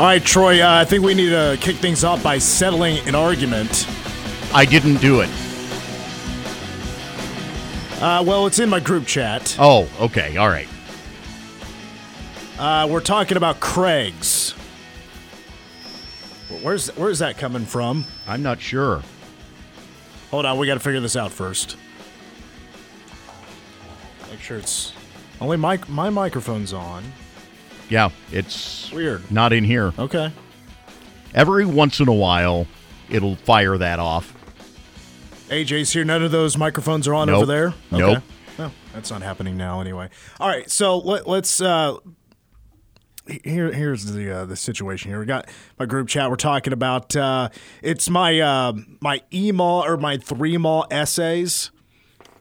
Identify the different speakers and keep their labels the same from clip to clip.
Speaker 1: All right, Troy, uh, I think we need to kick things off by settling an argument.
Speaker 2: I didn't do it.
Speaker 1: Uh, well, it's in my group chat.
Speaker 2: Oh, okay. All right.
Speaker 1: Uh, we're talking about Craig's. Where's where's that coming from?
Speaker 2: I'm not sure.
Speaker 1: Hold on, we got to figure this out first. Make sure it's only my my microphone's on.
Speaker 2: Yeah, it's
Speaker 1: Weird.
Speaker 2: not in here.
Speaker 1: Okay.
Speaker 2: Every once in a while, it'll fire that off.
Speaker 1: AJ's here. None of those microphones are on
Speaker 2: Nope.
Speaker 1: over there.
Speaker 2: Nope.
Speaker 1: No, that's not happening now. Anyway. All right. So let, let's. Uh, here, here's the uh, the situation. Here we got my group chat. We're talking about. Uh, it's my uh, my email or my three mall essays,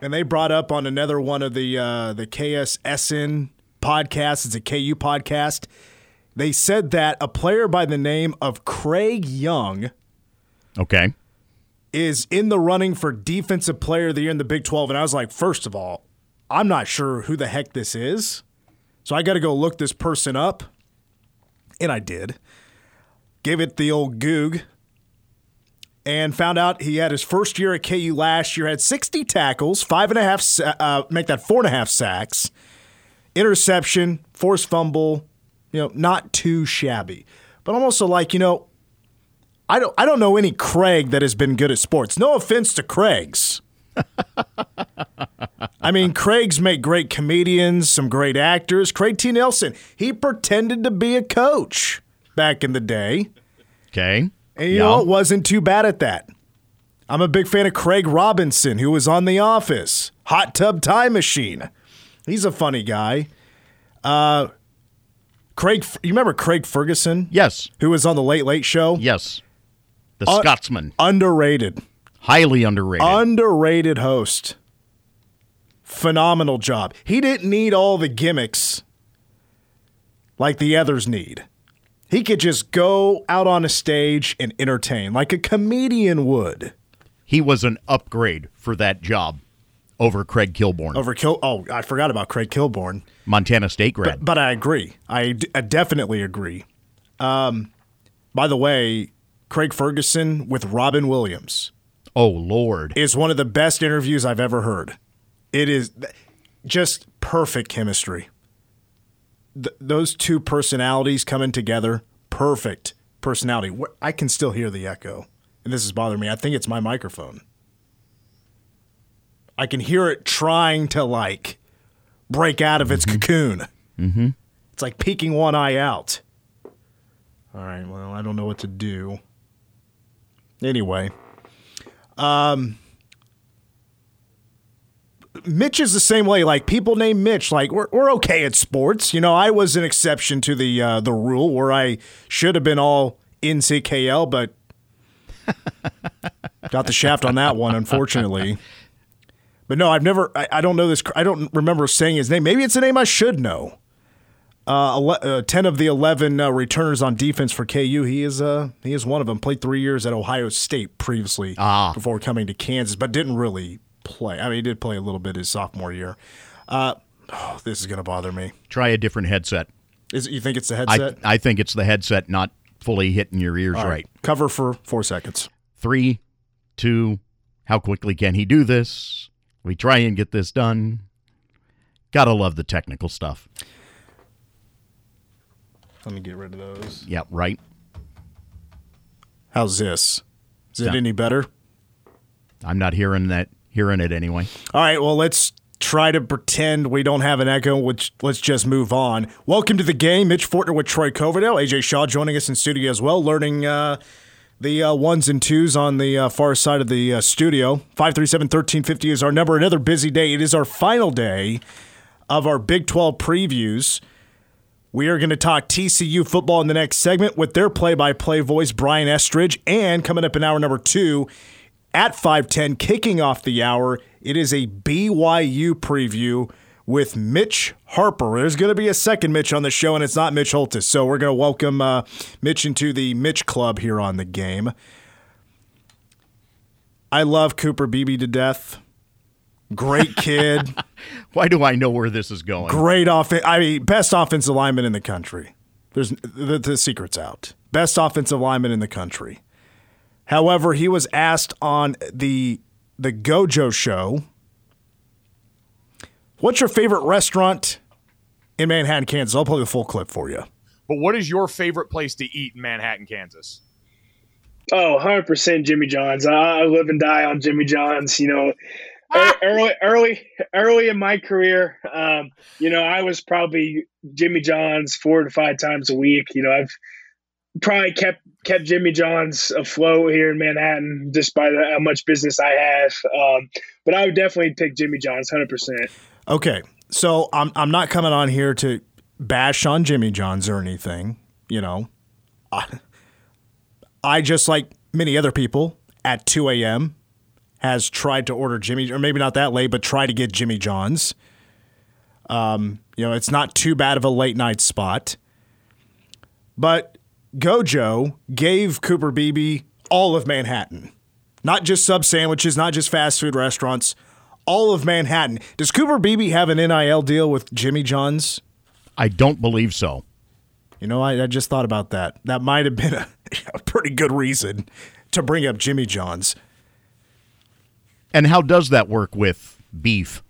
Speaker 1: and they brought up on another one of the uh, the KSSN podcasts. It's a KU podcast. They said that a player by the name of Craig Young
Speaker 2: Okay.
Speaker 1: is in the running for defensive player of the year in the Big 12. And I was like, first of all, I'm not sure who the heck this is. So I got to go look this person up. And I did. Gave it the old goog and found out he had his first year at KU last year, had 60 tackles, five and a half, uh, make that four and a half sacks, interception, forced fumble, you know, not too shabby. But I'm also like, you know, I don't I don't know any Craig that has been good at sports. No offense to Craigs. I mean, Craigs make great comedians, some great actors. Craig T. Nelson, he pretended to be a coach back in the day.
Speaker 2: Okay.
Speaker 1: And you
Speaker 2: Yeah.
Speaker 1: know, it wasn't too bad at that. I'm a big fan of Craig Robinson, who was on The Office, Hot Tub Time Machine. He's a funny guy. Uh, Craig, you remember Craig Ferguson,
Speaker 2: Yes.
Speaker 1: who was on the Late Late Show?
Speaker 2: Yes. The
Speaker 1: Uh,
Speaker 2: Scotsman.
Speaker 1: Underrated.
Speaker 2: Highly underrated.
Speaker 1: underrated host. Phenomenal job. He didn't need all the gimmicks like the others need. He could just go out on a stage and entertain like a comedian would.
Speaker 2: he was an upgrade for that job over Craig Kilborn,
Speaker 1: Over Kil- oh, I forgot about Craig Kilborn,
Speaker 2: Montana State grad.
Speaker 1: but I agree. I, d- I definitely agree. Um, by the way, Craig Ferguson with Robin Williams.
Speaker 2: oh, Lord.
Speaker 1: is one of the best interviews I've ever heard. It is just perfect chemistry. Th- those two personalities coming together, perfect personality. I can still hear the echo, and this is bothering me. I think it's my microphone. I can hear it trying to like break out of its cocoon. Mm-hmm. It's like peeking one eye out. All right, well, I don't know what to do. Anyway, um, Mitch is the same way. Like people named Mitch, like we're we're okay at sports. You know, I was an exception to the uh, the rule where I should have been all NCKL, but got the shaft on that one, unfortunately. But no, I've never. I, I don't know this. I don't remember saying his name. Maybe it's a name I should know. Uh, ele- uh, ten of the eleven uh, returners on defense for KU. He is uh he is one of them. Played three years at Ohio State previously
Speaker 2: Ah.
Speaker 1: before coming to Kansas, but didn't really play. I mean, he did play a little bit his sophomore year. Uh, oh, this is gonna bother me.
Speaker 2: Try a different headset.
Speaker 1: Is it, you think it's the
Speaker 2: I,
Speaker 1: headset?
Speaker 2: I think it's the headset not fully hitting your ears
Speaker 1: All
Speaker 2: right.
Speaker 1: Cover for four seconds.
Speaker 2: Three, two, how quickly can he do this? We try and get this done. Gotta love the technical stuff.
Speaker 1: Let me get rid of those.
Speaker 2: Yeah, right.
Speaker 1: How's this? Is it any better?
Speaker 2: I'm not hearing that hearing it anyway.
Speaker 1: All right, well, let's try to pretend we don't have an echo, which let's just move on. Welcome to the game. Mitch Fortner with Troy Coverdale. AJ Shaw joining us in studio as well, learning uh, the uh, ones and twos on the uh, far side of the uh, studio. 537 1350 is our number. Another busy day. It is our final day of our Big 12 previews. We are going to talk TCU football in the next segment with their play by play voice, Brian Estridge. And coming up in hour number two at 510, kicking off the hour, it is a BYU preview with Mitch Harper. There's going to be a second Mitch on the show, and it's not Mitch Holthus. So we're going to welcome uh, Mitch into the Mitch Club here on the game. I love Cooper Beebe to death. Great kid.
Speaker 2: Why do I know where this is going?
Speaker 1: Great offense. I mean, best offensive lineman in the country. There's the, the secret's out. Best offensive lineman in the country. However, he was asked on the the Gojo show, "What's your favorite restaurant in Manhattan, Kansas?" I'll play the full clip for you.
Speaker 3: But what is your favorite place to eat in Manhattan, Kansas?
Speaker 4: Oh, 100% Jimmy John's. I live and die on Jimmy John's. You know, early, early, early in my career, um, you know, I was probably Jimmy John's four to five times a week. You know, I've probably kept kept Jimmy John's afloat here in Manhattan, despite how much business I have. Um, but I would definitely pick Jimmy John's, hundred percent.
Speaker 1: Okay, so I'm I'm not coming on here to bash on Jimmy John's or anything. You know, I, I just like many other people at 2 a.m has tried to order Jimmy, or maybe not that late, but try to get Jimmy John's. Um, you know, it's not too bad of a late night spot. But Gojo gave Cooper Beebe all of Manhattan, not just sub sandwiches, not just fast food restaurants, all of Manhattan. Does Cooper Beebe have an NIL deal with Jimmy John's?
Speaker 2: I don't believe so.
Speaker 1: You know, I, I just thought about that. That might have been a, a pretty good reason to bring up Jimmy John's.
Speaker 2: And how does that work with beef?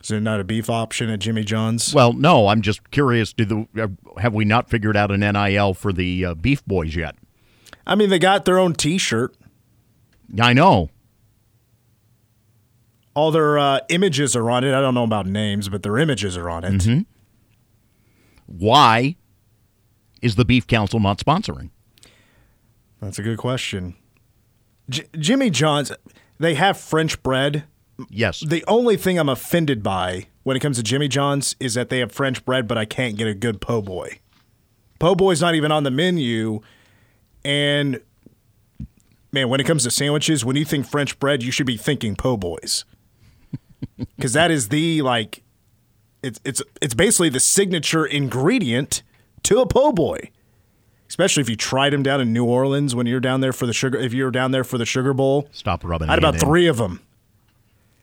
Speaker 1: Is there not a beef option at Jimmy John's?
Speaker 2: Well, no. I'm just curious. Do the uh, have we not figured out an NIL for the uh, Beef Boys yet?
Speaker 1: I mean, they got their own T-shirt.
Speaker 2: I know.
Speaker 1: All their uh, images are on it. I don't know about names, but their images are on it.
Speaker 2: Mm-hmm. Why is the Beef Council not sponsoring?
Speaker 1: That's a good question. J- Jimmy John's, they have French bread.
Speaker 2: Yes.
Speaker 1: The only thing I'm offended by when it comes to Jimmy John's is that they have French bread, but I can't get a good po' boy. Po' boy's not even on the menu. And man, when it comes to sandwiches, when you think French bread, you should be thinking po' boys. Because that is the like it's it's it's basically the signature ingredient to a po' boy especially if you tried them down in New Orleans when you're down there for the sugar. If you were down there for the Sugar Bowl,
Speaker 2: stop rubbing.
Speaker 1: I had about three of them.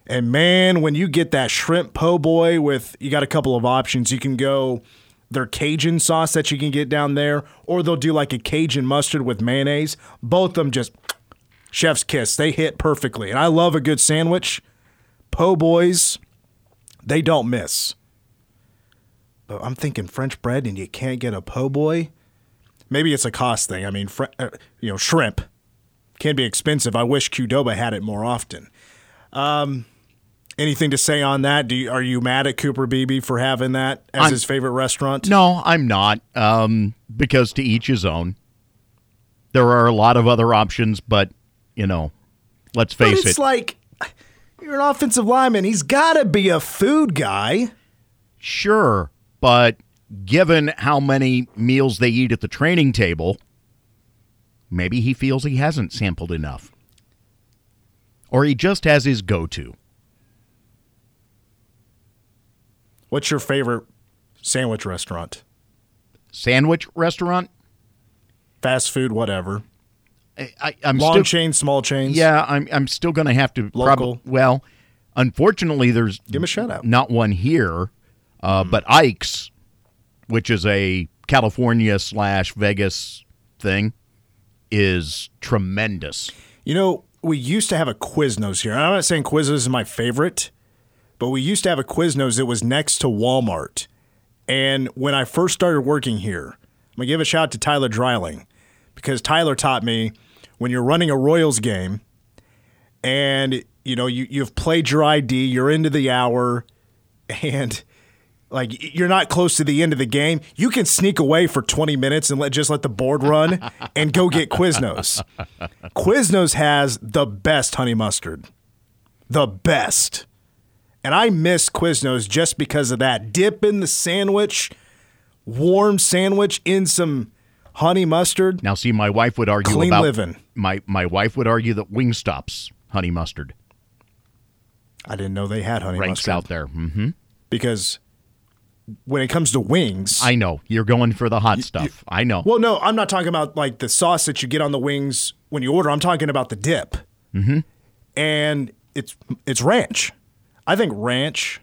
Speaker 1: And man, when you get that shrimp po' boy with, you got a couple of options. You can go their Cajun sauce that you can get down there, or they'll do like a Cajun mustard with mayonnaise. Both of them just chef's kiss. They hit perfectly. And I love a good sandwich. Po' boys, they don't miss. But I'm thinking French bread and you can't get a po' boy maybe it's a cost thing. I mean, fr- uh, you know, shrimp can be expensive. I wish Qdoba had it more often. Um, anything to say on that? Do you, are you mad at Cooper Beebe for having that as I'm, his favorite restaurant?
Speaker 2: No, I'm not. Um, because to each his own. There are a lot of other options, but you know, let's face
Speaker 1: it's
Speaker 2: it.
Speaker 1: It's like you're an offensive lineman. He's got to be a food guy.
Speaker 2: Sure, but given how many meals they eat at the training table, maybe he feels he hasn't sampled enough. Or he just has his go to.
Speaker 1: What's your favorite sandwich restaurant?
Speaker 2: Sandwich restaurant?
Speaker 1: Fast food, whatever.
Speaker 2: I, am
Speaker 1: long
Speaker 2: still,
Speaker 1: chain, small chains.
Speaker 2: Yeah, I'm. I'm still going to have to.
Speaker 1: Local.
Speaker 2: Prob- well, unfortunately, there's
Speaker 1: give a shout out.
Speaker 2: Not one here, uh, mm. but Ike's which is a California slash Vegas thing, is tremendous.
Speaker 1: You know, we used to have a Quiznos here. I'm not saying Quiznos is my favorite, but we used to have a Quiznos that was next to Walmart. And when I first started working here, I'm going to give a shout out to Tyler Dreiling because Tyler taught me when you're running a Royals game and you know you you've played your ID, you're into the hour and like you're not close to the end of the game, you can sneak away for 20 minutes and let just let the board run and go get Quiznos. Quiznos has the best honey mustard. The best. And I miss Quiznos just because of that. Dip in the sandwich, warm sandwich in some honey mustard.
Speaker 2: Now, see, my wife would argue
Speaker 1: Clean
Speaker 2: about
Speaker 1: living.
Speaker 2: my my wife would argue that Wingstop's honey mustard
Speaker 1: I didn't know they had honey
Speaker 2: ranks
Speaker 1: mustard
Speaker 2: out there. hmm
Speaker 1: because when it comes to wings,
Speaker 2: I know you're going for the hot stuff. I know.
Speaker 1: well, no, I'm not talking about like the sauce that you get on the wings when you order. I'm talking about the dip, mm-hmm. and it's it's ranch. I think ranch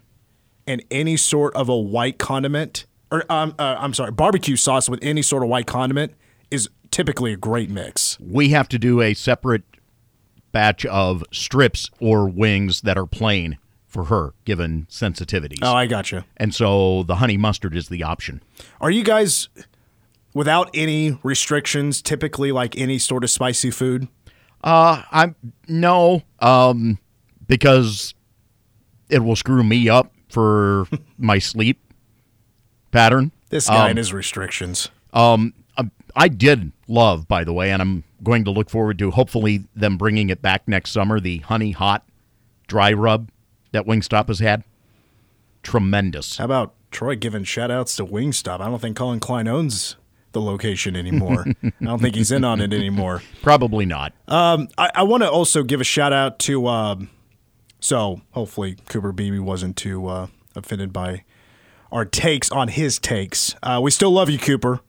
Speaker 1: and any sort of a white condiment, or um, uh, I'm sorry, barbecue sauce with any sort of white condiment is typically a great mix.
Speaker 2: we have to do a separate batch of strips or wings that are plain for her, given sensitivities.
Speaker 1: Oh, I got you.
Speaker 2: and so the honey mustard is the option.
Speaker 1: Are you guys without any restrictions? Typically, like any sort of spicy food.
Speaker 2: Uh, I'm no, um, because it will screw me up for my sleep pattern.
Speaker 1: This guy
Speaker 2: Um,
Speaker 1: and his restrictions.
Speaker 2: Um, um, I did love, by the way, and I'm going to look forward to hopefully them bringing it back next summer. The honey hot dry rub that Wingstop has had, tremendous.
Speaker 1: How about Troy giving shout outs to Wingstop? I don't think Collin Klein owns the location anymore. I don't think he's in on it anymore.
Speaker 2: Probably not.
Speaker 1: I, I want to also give a shout out to, um, so hopefully Cooper Beebe wasn't too uh, offended by our takes on his takes. Uh, we still love you, Cooper.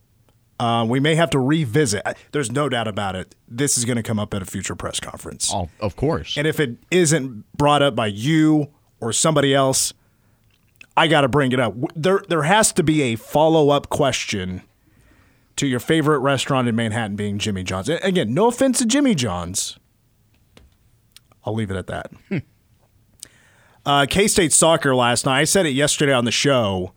Speaker 1: Uh, we may have to revisit. There's no doubt about it. This is going to come up at a future press conference.
Speaker 2: Oh, of course.
Speaker 1: And if it isn't brought up by you or somebody else, I got to bring it up. There, there has to be a follow up question to your favorite restaurant in Manhattan being Jimmy John's. Again, no offense to Jimmy John's. I'll leave it at that. uh, K State soccer last night. I said it yesterday on the show.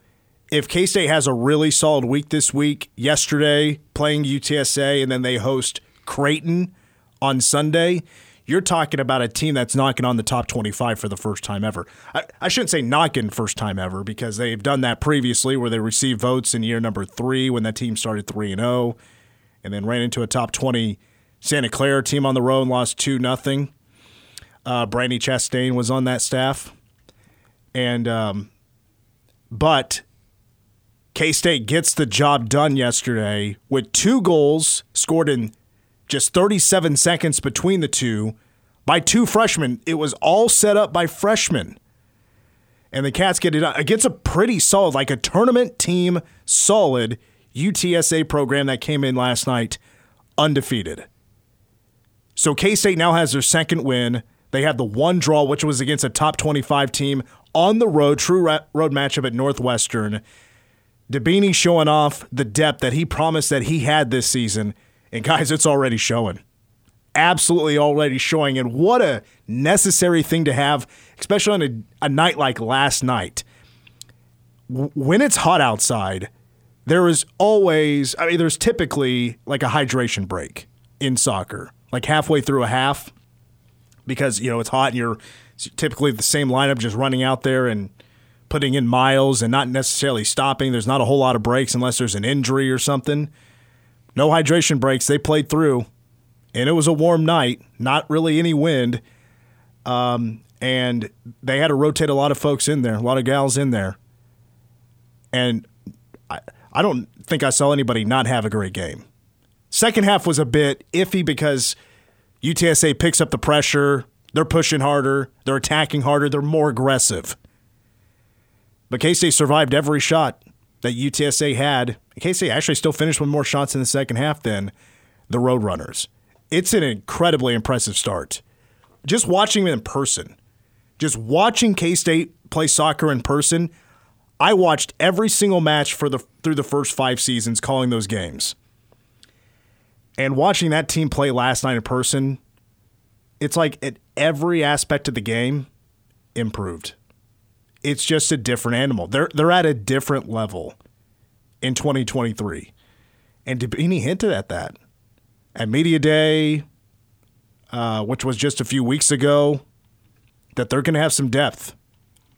Speaker 1: If K State has a really solid week this week, yesterday playing UTSA, and then they host Creighton on Sunday, you're talking about a team that's knocking on the top 25 for the first time ever. I, I shouldn't say knocking first time ever because they've done that previously where they received votes in year number three when that team started 3 and 0 and then ran into a top 20 Santa Clara team on the road and lost 2 nothing. Uh, Brandi Chastain was on that staff. And, um, but K State gets the job done yesterday with two goals scored in just 37 seconds between the two by two freshmen. It was all set up by freshmen. And the Cats get it against a pretty solid, like a tournament team, solid UTSA program that came in last night undefeated. So K State now has their second win. They had the one draw, which was against a top 25 team on the road, true road matchup at Northwestern. Dibbini showing off the depth that he promised that he had this season. And guys, it's already showing. Absolutely already showing. And what a necessary thing to have, especially on a, a night like last night. When it's hot outside, there is always, I mean, there's typically like a hydration break in soccer, like halfway through a half, because, you know, it's hot and you're typically the same lineup just running out there and putting in miles and not necessarily stopping. There's not a whole lot of breaks unless there's an injury or something. No hydration breaks. They played through, and it was a warm night, not really any wind. Um, and they had to rotate a lot of folks in there, a lot of gals in there. And I, I don't think I saw anybody not have a great game. Second half was a bit iffy because UTSA picks up the pressure. They're pushing harder. They're attacking harder. They're more aggressive. But K State survived every shot that UTSA had. K State actually still finished with more shots in the second half than the Roadrunners. It's an incredibly impressive start. Just watching them in person, just watching K State play soccer in person, I watched every single match for the through the first five seasons, calling those games. And watching that team play last night in person, it's like at every aspect of the game improved. It's just a different animal. They're they're at a different level in 2023. And Dibbini hinted at that at Media Day, uh, which was just a few weeks ago, that they're going to have some depth.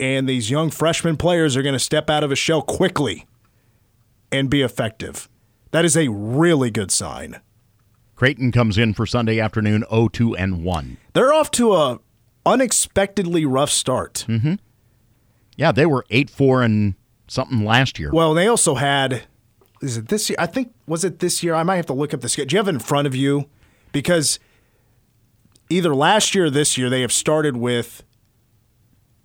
Speaker 1: And these young freshman players are going to step out of a shell quickly and be effective. That is a really good sign.
Speaker 2: Creighton comes in for Sunday afternoon 0-2 and 1.
Speaker 1: They're off to a unexpectedly rough start. Mm-hmm.
Speaker 2: Yeah, they were eight four and something last year.
Speaker 1: Well, they also had. Is it this year? I think was it this year? I might have to look up the schedule. Do you have it in front of you? Because either last year or this year they have started with.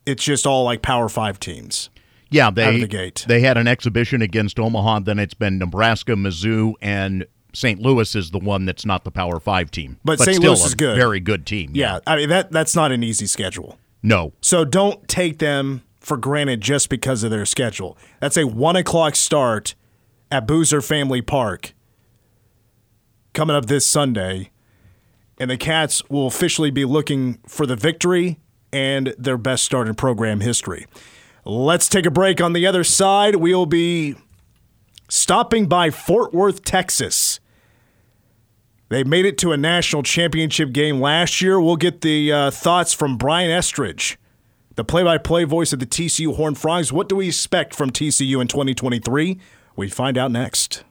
Speaker 1: It's just all like Power Five teams.
Speaker 2: yeah, they
Speaker 1: the
Speaker 2: they had an exhibition against Omaha. Then it's been Nebraska, Mizzou, and St. Louis is the one that's not the Power Five team,
Speaker 1: But St.
Speaker 2: still
Speaker 1: Louis is good.
Speaker 2: very good team.
Speaker 1: Yeah, I mean that that's not an easy schedule.
Speaker 2: no,
Speaker 1: So don't take them for granted just because of their schedule. That's a one o'clock start at Buser Family Park coming up this Sunday. And the Cats will officially be looking for the victory and their best start in program history. Let's take a break. On the other side, we'll be stopping by Fort Worth, Texas. They made it to a national championship game last year. We'll get the uh, thoughts from Brian Estridge, the play by play voice of the TCU Horned Frogs. What do we expect from TCU in 2023? We find out next.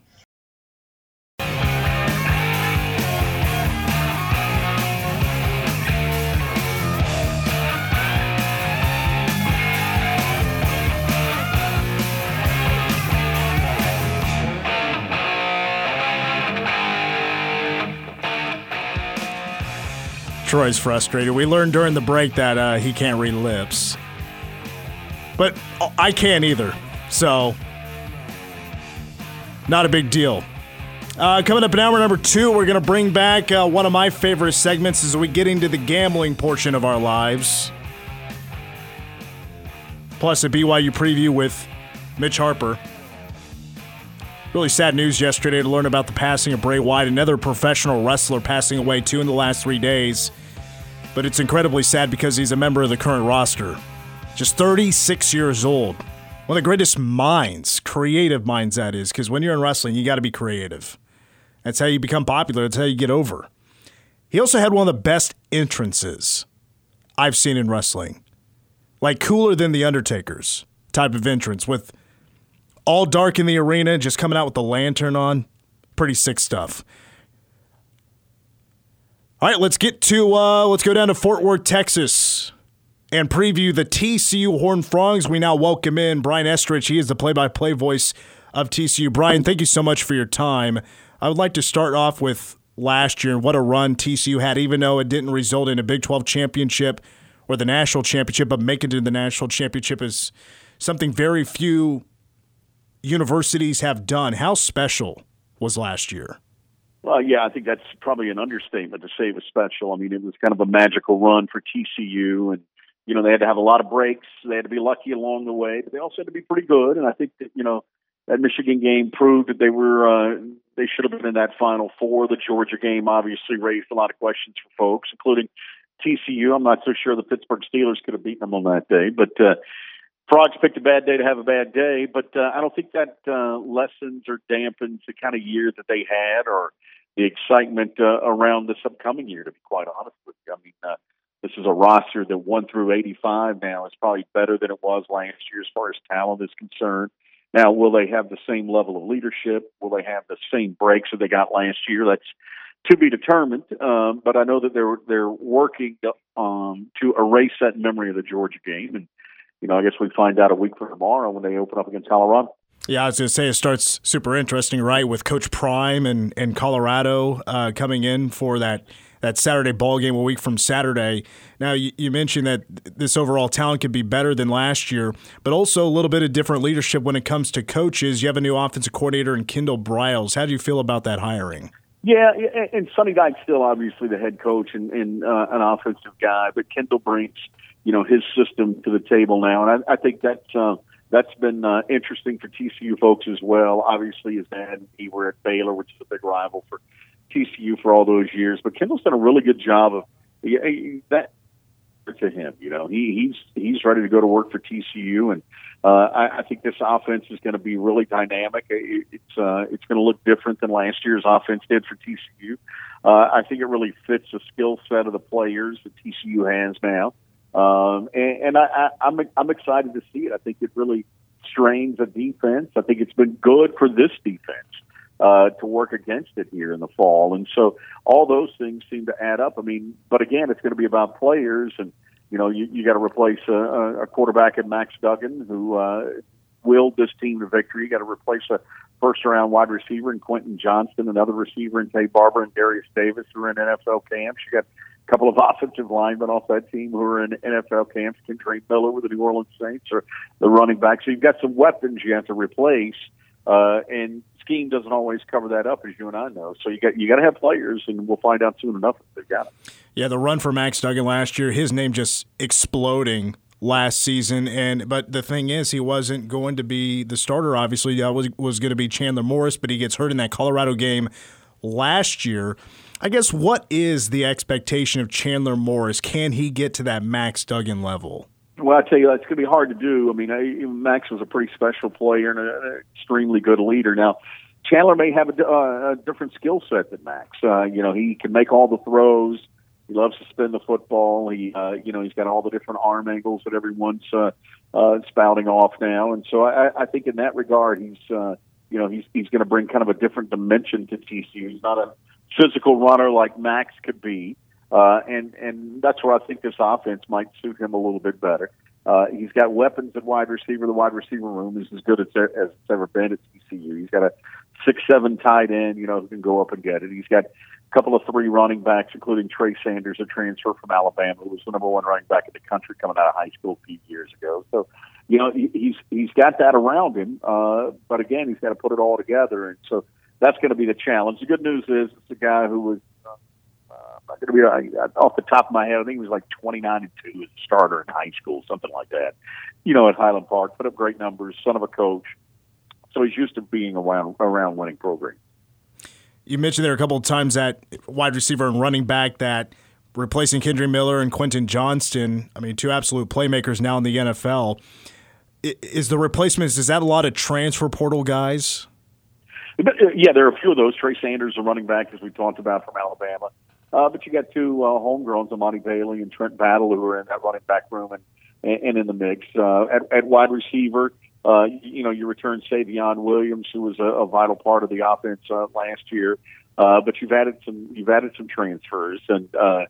Speaker 1: Troy's frustrated. We learned during the break that uh, he can't read lips. But uh, I can't either. So, not a big deal. Uh, coming up in hour number two, we're going to bring back uh, one of my favorite segments as we get into the gambling portion of our lives. Plus, a BYU preview with Mitch Harper. Really sad news yesterday to learn about the passing of Bray Wyatt, another professional wrestler passing away two in the last three days. But it's incredibly sad because he's a member of the current roster. Just 36 years old. One of the greatest minds, creative minds that is, because when you're in wrestling, you got to be creative. That's how you become popular, that's how you get over. He also had one of the best entrances I've seen in wrestling. Like cooler than The Undertaker's type of entrance with all dark in the arena, just coming out with the lantern on. Pretty sick stuff. All right, let's get to uh, let's go down to Fort Worth, Texas, and preview the TCU Horned Frogs. We now welcome in Brian Estridge. He is the play-by-play voice of TCU. Brian, thank you so much for your time. I would like to start off with last year and what a run TCU had, even though it didn't result in a Big 12 championship or the national championship, but making it to the national championship is something very few universities have done. How special was last year?
Speaker 5: Well, yeah, I think that's probably an understatement to say it was special. I mean, it was kind of a magical run for TCU, and you know they had to have a lot of breaks. They had to be lucky along the way, but they also had to be pretty good. And I think that you know that Michigan game proved that they were uh, they should have been in that Final Four. The Georgia game obviously raised a lot of questions for folks, including TCU. I'm not so sure the Pittsburgh Steelers could have beaten them on that day, but. uh Frogs picked a bad day to have a bad day, but uh, I don't think that uh, lessens or dampens the kind of year that they had or the excitement uh, around this upcoming year. To be quite honest with you, I mean, uh, this is a roster that one through 85 now is probably better than it was last year as far as talent is concerned. Now, will they have the same level of leadership? Will they have the same breaks that they got last year? That's to be determined. Um, but I know that they're they're working um, to erase that memory of the Georgia game and you know, I guess we find out a week from tomorrow when they open up against Colorado.
Speaker 1: Yeah, I was going to say it starts super interesting, right? With Coach Prime and, and Colorado uh, coming in for that that Saturday ball game a week from Saturday. Now, you, you, mentioned that this overall talent could be better than last year, but also a little bit of different leadership when it comes to coaches. You have a new offensive coordinator in Kendall Briles. How do you feel about that hiring?
Speaker 5: Yeah, and Sonny Dykes still obviously the head coach and, and uh, an offensive guy, but Kendall brings – you know his system to the table now, and I, I think that's uh, that's been uh, interesting for TCU folks as well. Obviously, his dad he were at Baylor, which is a big rival for TCU for all those years. But Kendall's done a really good job of he, that to him. You know, he he's he's ready to go to work for TCU, and uh, I, I think this offense is going to be really dynamic. It, it's uh, it's going to look different than last year's offense did for TCU. Uh, I think it really fits the skill set of the players that TCU has now. Um, and, and I, I, I'm I'm excited to see it. I think it really strains a defense. I think it's been good for this defense uh, to work against it here in the fall. And so all those things seem to add up. I mean, but again, it's going to be about players and you know, you, you got to replace a, a quarterback in Max Duggan who uh, willed this team to victory. You got to replace a first round wide receiver in Quentin Johnston, another receiver in Taye Barber and Darius Davis who are in NFL camps. You got couple of offensive linemen off that team who are in NFL camps. Kendre Miller with the New Orleans Saints or the running back. So you've got some weapons you have to replace. Uh, and scheme doesn't always cover that up, as you and I know. So you got you got to have players, and we'll find out soon enough if they've got them.
Speaker 1: Yeah, the run for Max Duggan last year, his name just exploding last season and but the thing is he wasn't going to be the starter obviously uh, was was going to be Chandler Morris but he gets hurt in that Colorado game last year I guess what is the expectation of Chandler Morris can he get to that Max Duggan level
Speaker 5: well, I tell you, it's going to be hard to do. I mean, I, Max was a pretty special player and an extremely good leader. Now, Chandler may have a, uh, a different skill set than Max. Uh, you know, he can make all the throws. He loves to spin the football. He, uh, you know, he's got all the different arm angles that everyone's uh, uh, spouting off now, and so I, I think in that regard, he's, uh, you know, he's he's going to bring kind of a different dimension to TCU. He's not a physical runner like Max could be, uh, and and that's where I think this offense might suit him a little bit better. Uh, he's got weapons at wide receiver. The wide receiver room is as good as, as it's ever been at TCU. He's got a six seven tight end, you know, who can go up and get it. He's got a couple of three running backs, including Trey Sanders, a transfer from Alabama, who was the number one running back in the country coming out of high school a few years ago. So, you know, he's he's got that around him. Uh, but again, he's got to put it all together, and so that's going to be the challenge. The good news is it's a guy who was. Uh, going to be uh, off the top of my head. I think he was like 29 and two as a starter in high school, something like that. You know, at Highland Park, put up great numbers. Son of a coach, so he's used to being around around winning programs.
Speaker 1: You mentioned there a couple of times that wide receiver and running back that replacing Kendre Miller and Quentin Johnston. I mean, two absolute playmakers now in the NFL. Is the replacements? Is that a lot of transfer portal guys?
Speaker 5: But, uh, yeah, there are a few of those. Trey Sanders, a running back, as we talked about from Alabama. Uh, but you got two uh, homegrowns, Emani Bailey and Trent Battle, who are in that running back room and and in the mix. Uh, at, at wide receiver, uh, you know, you return Savion Williams, who was a, a vital part of the offense uh, last year. Uh, but you've added some you've added some transfers, and uh,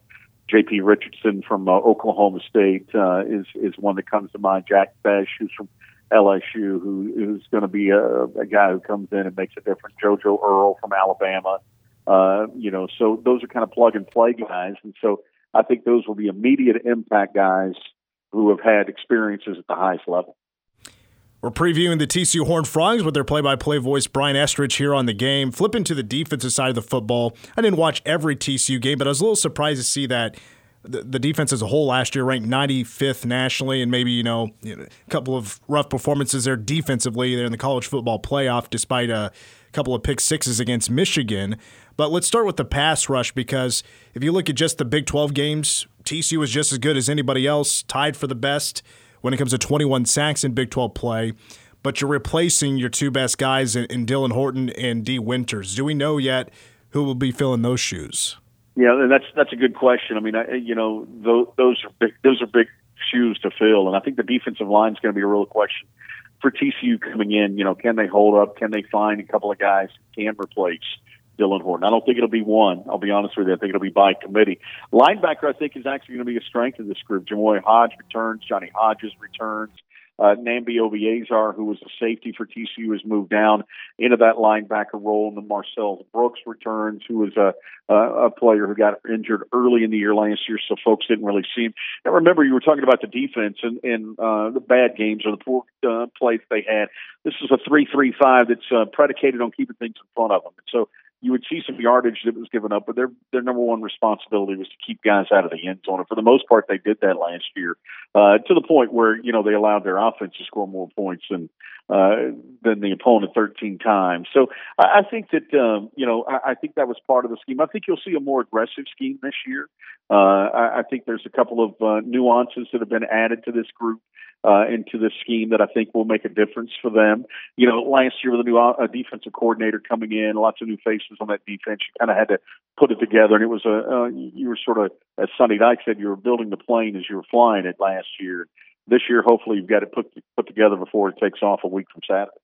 Speaker 5: J.P. Richardson from uh, Oklahoma State uh, is is one that comes to mind. Jack Bech, who's from LSU, who who's going to be a, a guy who comes in and makes a difference. JoJo Earle from Alabama, uh, you know, so those are kind of plug and play guys, and so I think those will be immediate impact guys who have had experiences at the highest level.
Speaker 1: We're previewing the TCU Horned Frogs with their play-by-play voice Brian Estridge here on the game. Flipping to the defensive side of the football, I didn't watch every TCU game, but I was a little surprised to see that the, the defense as a whole last year ranked 95th nationally, and maybe you know, a couple of rough performances there defensively. They're in the college football playoff, despite a couple of pick sixes against Michigan. But let's start with the pass rush because if you look at just the Big 12 games, TCU was just as good as anybody else, tied for the best when it comes to 21 sacks in Big 12 play, but you're replacing your two best guys in, in Dylan Horton and Dee Winters. Do we know yet who will be filling those shoes?
Speaker 5: Yeah, and that's that's a good question. I mean, I, you know, those, those are big, those are big shoes to fill, and I think the defensive line is going to be a real question for TCU coming in. You know, can they hold up? Can they find a couple of guys who can replace Dylan Horton. I don't think it'll be one. I'll be honest with you. I think it'll be by committee. Linebacker, I think, is actually going to be a strength of this group. Jamoi Hodge returns. Johnny Hodges returns. Uh, Namdi Obiazor, who was a safety for TCU, has moved down into that linebacker role. And then Marcel Brooks returns, who was a, a, a player who got injured early in the year last year, so folks didn't really see him. And remember, you were talking about the defense and, and uh, the bad games or the poor uh, plays they had. This is a three-three-five that's uh, predicated on keeping things in front of them. And so you would see some yardage that was given up, but their their number one responsibility was to keep guys out of the end zone. And for the most part, they did that last year uh, to the point where you know they allowed their offense to score more points than uh, than the opponent 13 times. So I, I think that um, you know I, I think that was part of the scheme. I think you'll see a more aggressive scheme this year. Uh, I, I think there's a couple of uh, nuances that have been added to this group uh, into this scheme that I think will make a difference for them. You know, last year with a new uh, defensive coordinator coming in, lots of new faces on that defense, you kind of had to put it together, and it was a uh, you were sort of as Sonny Dykes said, you were building the plane as you were flying it last year. This year, hopefully, you've got it put put together before it takes off a week from Saturday.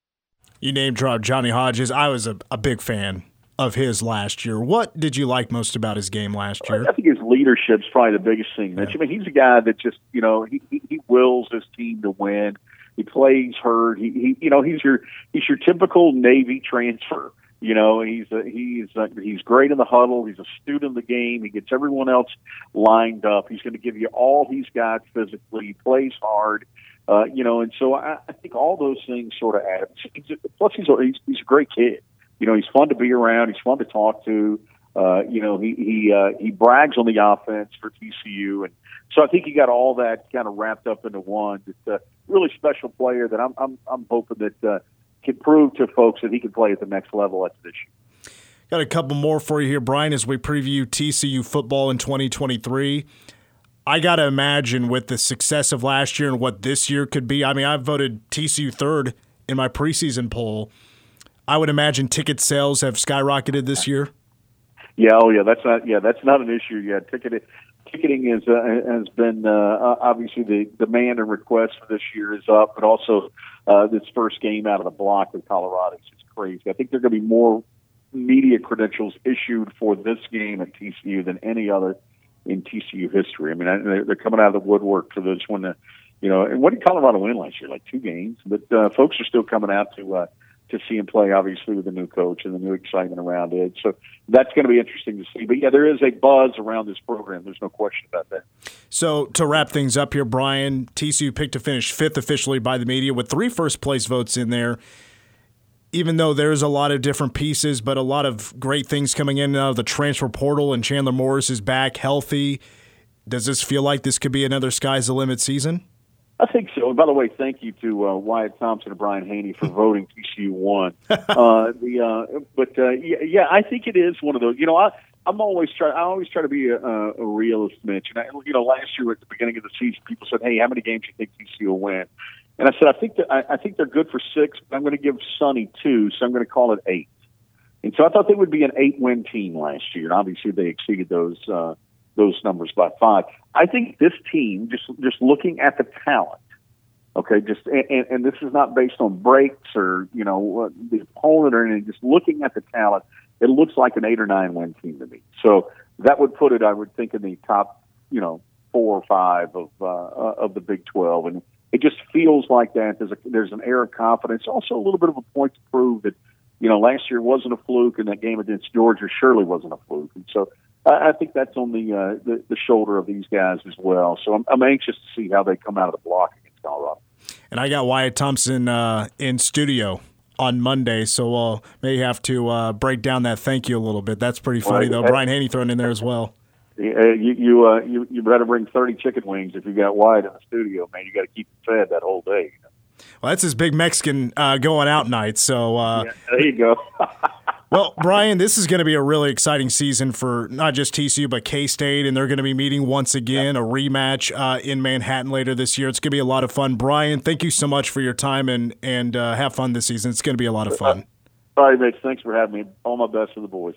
Speaker 1: You name dropped Johnny Hodges. I was a, a big fan of his last year. What did you like most about his game last year?
Speaker 5: I think his leadership's probably the biggest thing, Mitch. Yeah. I mean, he's a guy that just, you know, he, he, he wills his team to win. He plays hard. He, he, you know, he's your he's your typical Navy transfer. You know, he's a, he's a, he's great in the huddle. He's a student of the game. He gets everyone else lined up. He's going to give you all he's got physically. He plays hard. Uh, you know, and so I, I think all those things sort of add. Plus, he's a, he's, he's a great kid. You know, he's fun to be around. He's fun to talk to. Uh, you know, he he uh, he brags on the offense for TCU, and so I think he got all that kind of wrapped up into one. It's a really special player that I'm I'm I'm hoping that uh, can prove to folks that he can play at the next level after this year.
Speaker 1: Got a couple more for you here, Brian, as we preview TCU football in 2023. I got to imagine with the success of last year and what this year could be. I mean, I voted TCU third in my preseason poll. I would imagine ticket sales have skyrocketed this year.
Speaker 5: Yeah, oh yeah, that's not yeah, that's not an issue yet. Ticketing ticketing is uh, has been uh, obviously the demand and request for this year is up, but also uh, this first game out of the block with Colorado is just crazy. I think there are going to be more media credentials issued for this game at TCU than any other in TCU history. I mean, they're coming out of the woodwork for this one. To, you know, and what did Colorado win last year? Like two games, but uh, folks are still coming out to uh, to see him play. Obviously, with the new coach and the new excitement around it. So that's going to be interesting to see. But yeah, there is a buzz around this program. There's no question about that.
Speaker 1: So to wrap things up here, Brian, TCU picked to finish fifth officially by the media with three first place votes in there even though there's a lot of different pieces, but a lot of great things coming in out of the transfer portal, and Chandler Morris is back healthy. Does this feel like this could be another sky's the limit season?
Speaker 5: I think so. And by the way, thank you to uh, Wyatt Thompson and Brian Hanni for voting TCU one. uh, the uh, but uh, yeah, yeah, I think it is one of those. You know, I I'm always try I always try to be a, a realist, Mitch. And I, you know, last year at the beginning of the season, people said, "Hey, how many games do you think TCU will win?" And I said, I think that I, I think they're good for six, but I'm going to give Sonny two, so I'm going to call it eight. And so I thought they would be an eight-win team last year, and obviously they exceeded those uh, those numbers by five. I think this team, just just looking at the talent, okay, just and, and this is not based on breaks or you know the opponent or anything. Just looking at the talent, it looks like an eight or nine win team to me. So that would put it, I would think, in the top, you know, four or five of uh, of the Big Twelve, and it just feels like that. There's a there's an air of confidence. Also, a little bit of a point to prove that you know last year wasn't a fluke, and that game against Georgia surely wasn't a fluke. And so I, I think that's on the, uh, the the shoulder of these guys as well. So I'm, I'm anxious to see how they come out of the block against Colorado.
Speaker 1: And I got Wyatt Thompson uh, in studio on Monday, so we'll may have to uh, break down that thank you a little bit. That's pretty funny though. Brian Hanni thrown in there as well.
Speaker 5: Uh, you you uh, you you better bring thirty chicken wings if you got Wyatt in the studio, man. You got to keep him fed that whole day. You know?
Speaker 1: Well, that's his big Mexican uh, going out night. So uh,
Speaker 5: yeah, there you go.
Speaker 1: well, Brian, this is going to be a really exciting season for not just TCU but K State, and they're going to be meeting once again, a rematch uh, in Manhattan later this year. It's going to be a lot of fun. Brian, thank you so much for your time and and uh, have fun this season. It's going to be a lot of fun.
Speaker 5: All right, Mitch. Thanks for having me. All my best for the boys.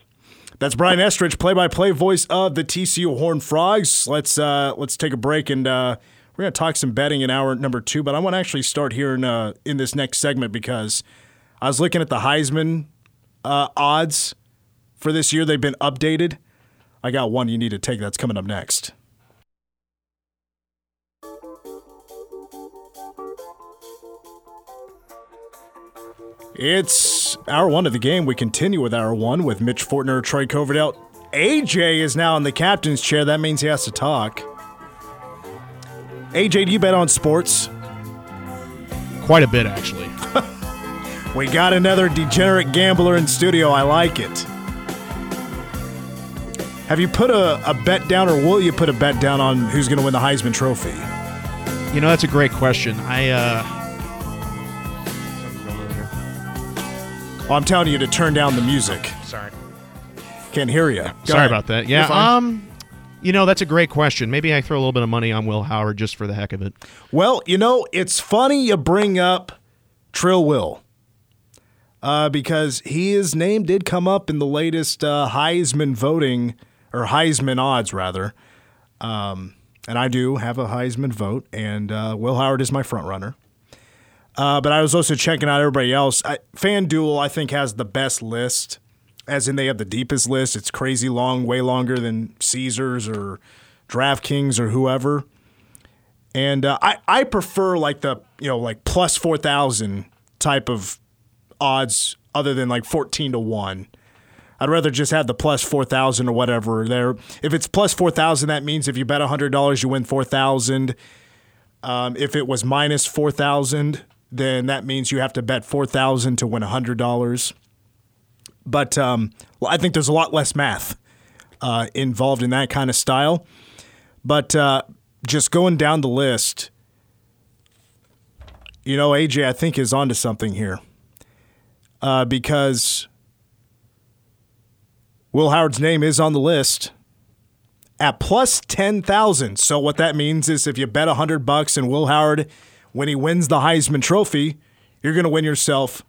Speaker 1: That's Brian Estridge, play-by-play voice of the TCU Horned Frogs. Let's uh, let's take a break and uh, we're going to talk some betting in hour number two. But I want to actually start here in uh, in this next segment because I was looking at the Heisman uh, odds for this year. They've been updated. I got one you need to take. That's coming up next. It's hour one of the game. We continue with hour one with Mitch Fortner, Troy Coverdale. AJ is now in the captain's chair. That means he has to talk. AJ, do you bet on sports?
Speaker 6: Quite a bit, actually.
Speaker 1: we got another degenerate gambler in studio. I like it. Have you put a, a bet down, or will you put a bet down on who's going to win the Heisman Trophy?
Speaker 6: You know, that's a great question. I uh,
Speaker 1: Well, I'm telling you to turn down the music.
Speaker 6: Sorry.
Speaker 1: Can't hear you. Go
Speaker 6: Sorry
Speaker 1: ahead.
Speaker 6: about that. Yeah. Um, you know, that's a great question. Maybe I throw a little bit of money on Will Howard just for the heck of it.
Speaker 1: Well, you know, it's funny you bring up Trill Will. Uh, because his name did come up in the latest uh, Heisman voting, or Heisman odds, rather. Um, and I do have a Heisman vote, and uh, Will Howard is my front runner. Uh, but I was also checking out everybody else. I, FanDuel, I think, has the best list as in they have the deepest list. It's crazy long, way longer than Caesars or DraftKings or whoever. And uh, I I prefer like the you know like plus four thousand type of odds other than like fourteen to one. I'd rather just have the plus four thousand or whatever there. If it's plus four thousand, that means if you bet hundred dollars, you win four thousand. Um, if it was minus four thousand, then that means you have to bet four thousand to win hundred dollars. But um, well, I think there's a lot less math uh, involved in that kind of style. But uh, just going down the list, you know, AJ, I think is onto something here uh, because Will Howard's name is on the list at plus 10,000. So what that means is if you bet 100 bucks and Will Howard when he wins the Heisman trophy, you're going to win yourself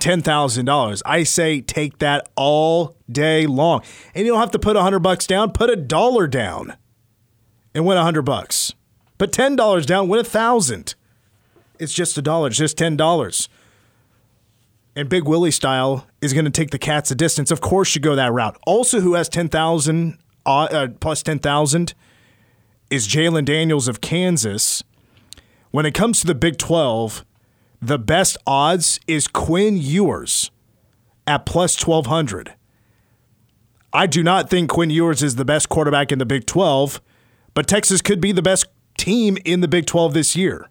Speaker 1: $10,000. I say take that all day long. And you don't have to put 100 bucks down, put a dollar down and win 100 bucks. Put $10 down, win a 1000. It's just a dollar, it's just $10. And Big Willie style is going to take the cats a distance. Of course, you go that route. Also, who has 10,000 uh, uh, plus 10,000 is Jalon Daniels of Kansas. When it comes to the Big 12, the best odds is Quinn Ewers at plus 1,200. I do not think Quinn Ewers is the best quarterback in the Big 12, but Texas could be the best team in the Big 12 this year.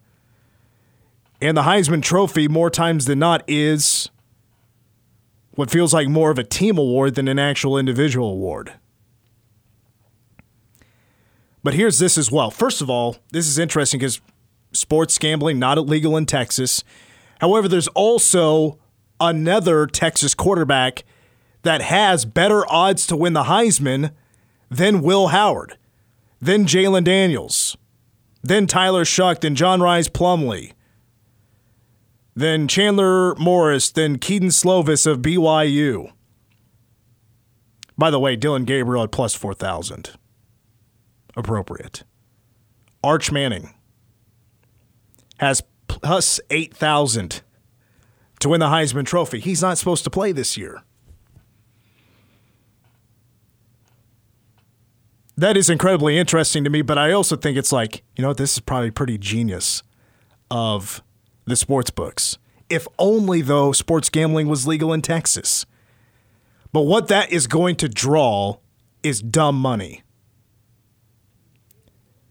Speaker 1: And the Heisman Trophy, more times than not, is what feels like more of a team award than an actual individual award. But here's this as well. First of all, this is interesting because sports gambling not illegal in Texas. However, there's also another Texas quarterback that has better odds to win the Heisman than Will Howard, than Jalon Daniels, than Tyler Shough, than John Rhys Plumlee, than Chandler Morris, than Kedon Slovis of BYU. By the way, Dillon Gabriel at plus 4,000. Appropriate. Arch Manning has plus 8,000 to win the Heisman Trophy. He's not supposed to play this year. That is incredibly interesting to me, but I also think it's like, you know, this is probably pretty genius of the sports books. If only, though, sports gambling was legal in Texas. But what that is going to draw is dumb money.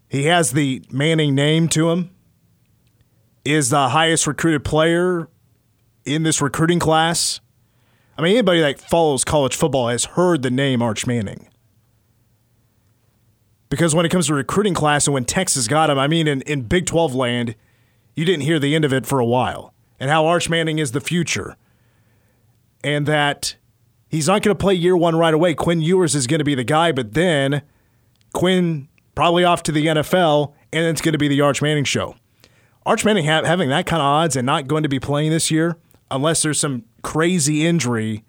Speaker 1: He has the Manning name to him is the highest recruited player in this recruiting class. I mean, anybody that follows college football has heard the name Arch Manning. Because when it comes to recruiting class and when Texas got him, I mean, in, in Big 12 land, you didn't hear the end of it for a while. And how Arch Manning is the future. And that he's not going to play year one right away. Quinn Ewers is going to be the guy, but then Quinn probably off to the NFL, and it's going to be the Arch Manning show. Arch Manning ha- having that kind of odds and not going to be playing this year, unless there's some crazy injury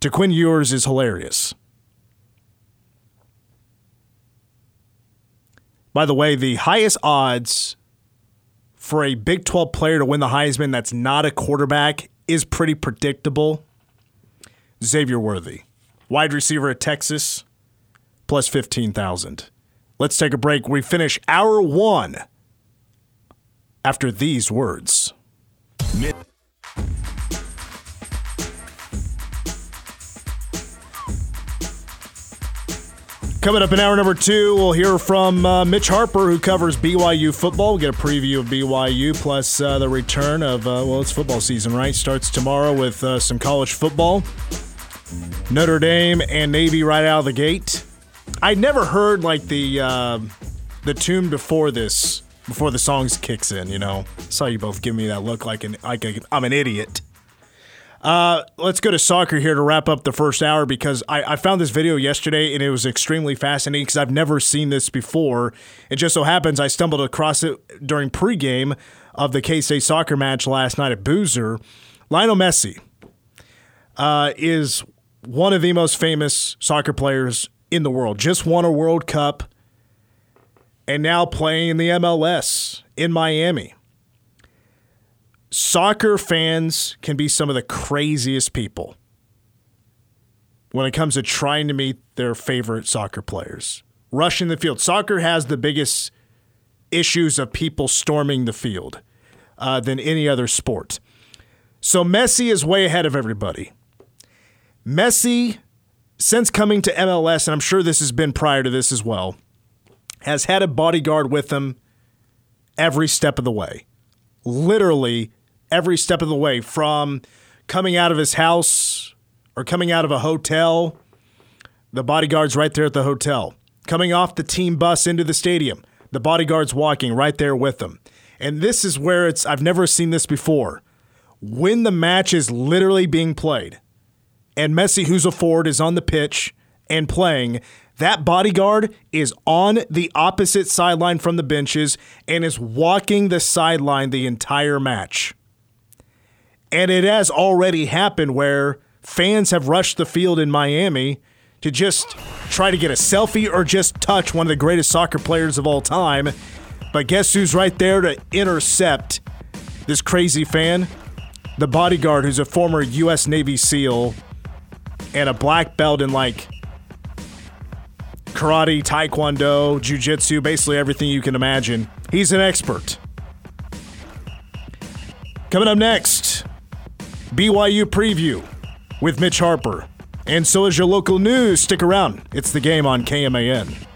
Speaker 1: to Quinn Ewers, is hilarious. By the way, the highest odds for a Big 12 player to win the Heisman that's not a quarterback is pretty predictable. Xavier Worthy, wide receiver at Texas, plus 15,000. Let's take a break. We finish hour one after these words. Coming up in hour number two, we'll hear from uh, Mitch Harper, who covers BYU football. We'll get a preview of BYU, plus uh, the return of, uh, well, it's football season, right? Starts tomorrow with uh, some college football. Notre Dame and Navy right out of the gate. I never heard like the uh, the tune before this, before the songs kicks in. You know, saw you both give me that look like an like a, I'm an idiot. Uh, let's go to soccer here to wrap up the first hour because I, I found this video yesterday and it was extremely fascinating because I've never seen this before. It just so happens I stumbled across it during pregame of the K State soccer match last night at Buser. Lionel Messi uh, is one of the most famous soccer players in the world. Just won a World Cup and now playing in the MLS in Miami. Soccer fans can be some of the craziest people. when it comes to trying to meet their favorite soccer players. Rushing the field. Soccer has the biggest issues of people storming the field uh, than any other sport. So Messi is way ahead of everybody. Messi, since coming to MLS, and I'm sure this has been prior to this as well, has had a bodyguard with him every step of the way. Literally every step of the way from coming out of his house or coming out of a hotel. The bodyguard's right there at the hotel. Coming off the team bus into the stadium, the bodyguard's walking right there with them. And this is where it's, I've never seen this before. When the match is literally being played, and Messi, who's a forward, is on the pitch and playing, that bodyguard is on the opposite sideline from the benches and is walking the sideline the entire match. And it has already happened where fans have rushed the field in Miami to just try to get a selfie or just touch one of the greatest soccer players of all time. But guess who's right there to intercept this crazy fan? The bodyguard, who's a former U.S. Navy SEAL and a black belt in like karate, taekwondo, jujitsu, basically everything you can imagine. He's an expert. Coming up next, BYU preview with Mitch Harper. And so is your local news. Stick around. It's the game on KMAN.